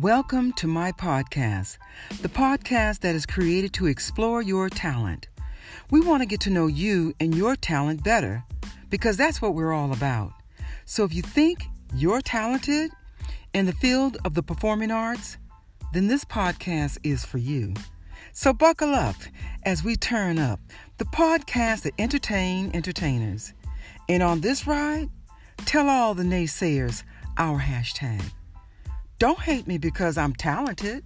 Welcome to my podcast, the podcast that is created to explore your talent. We want to get to know you and your talent better because that's what we're all about. So if you think you're talented in the field of the performing arts, then this podcast is for you. So buckle up as we turn up the podcast that entertain entertainers. And on this ride, tell all the naysayers our hashtag. Don't hate me because I'm talented.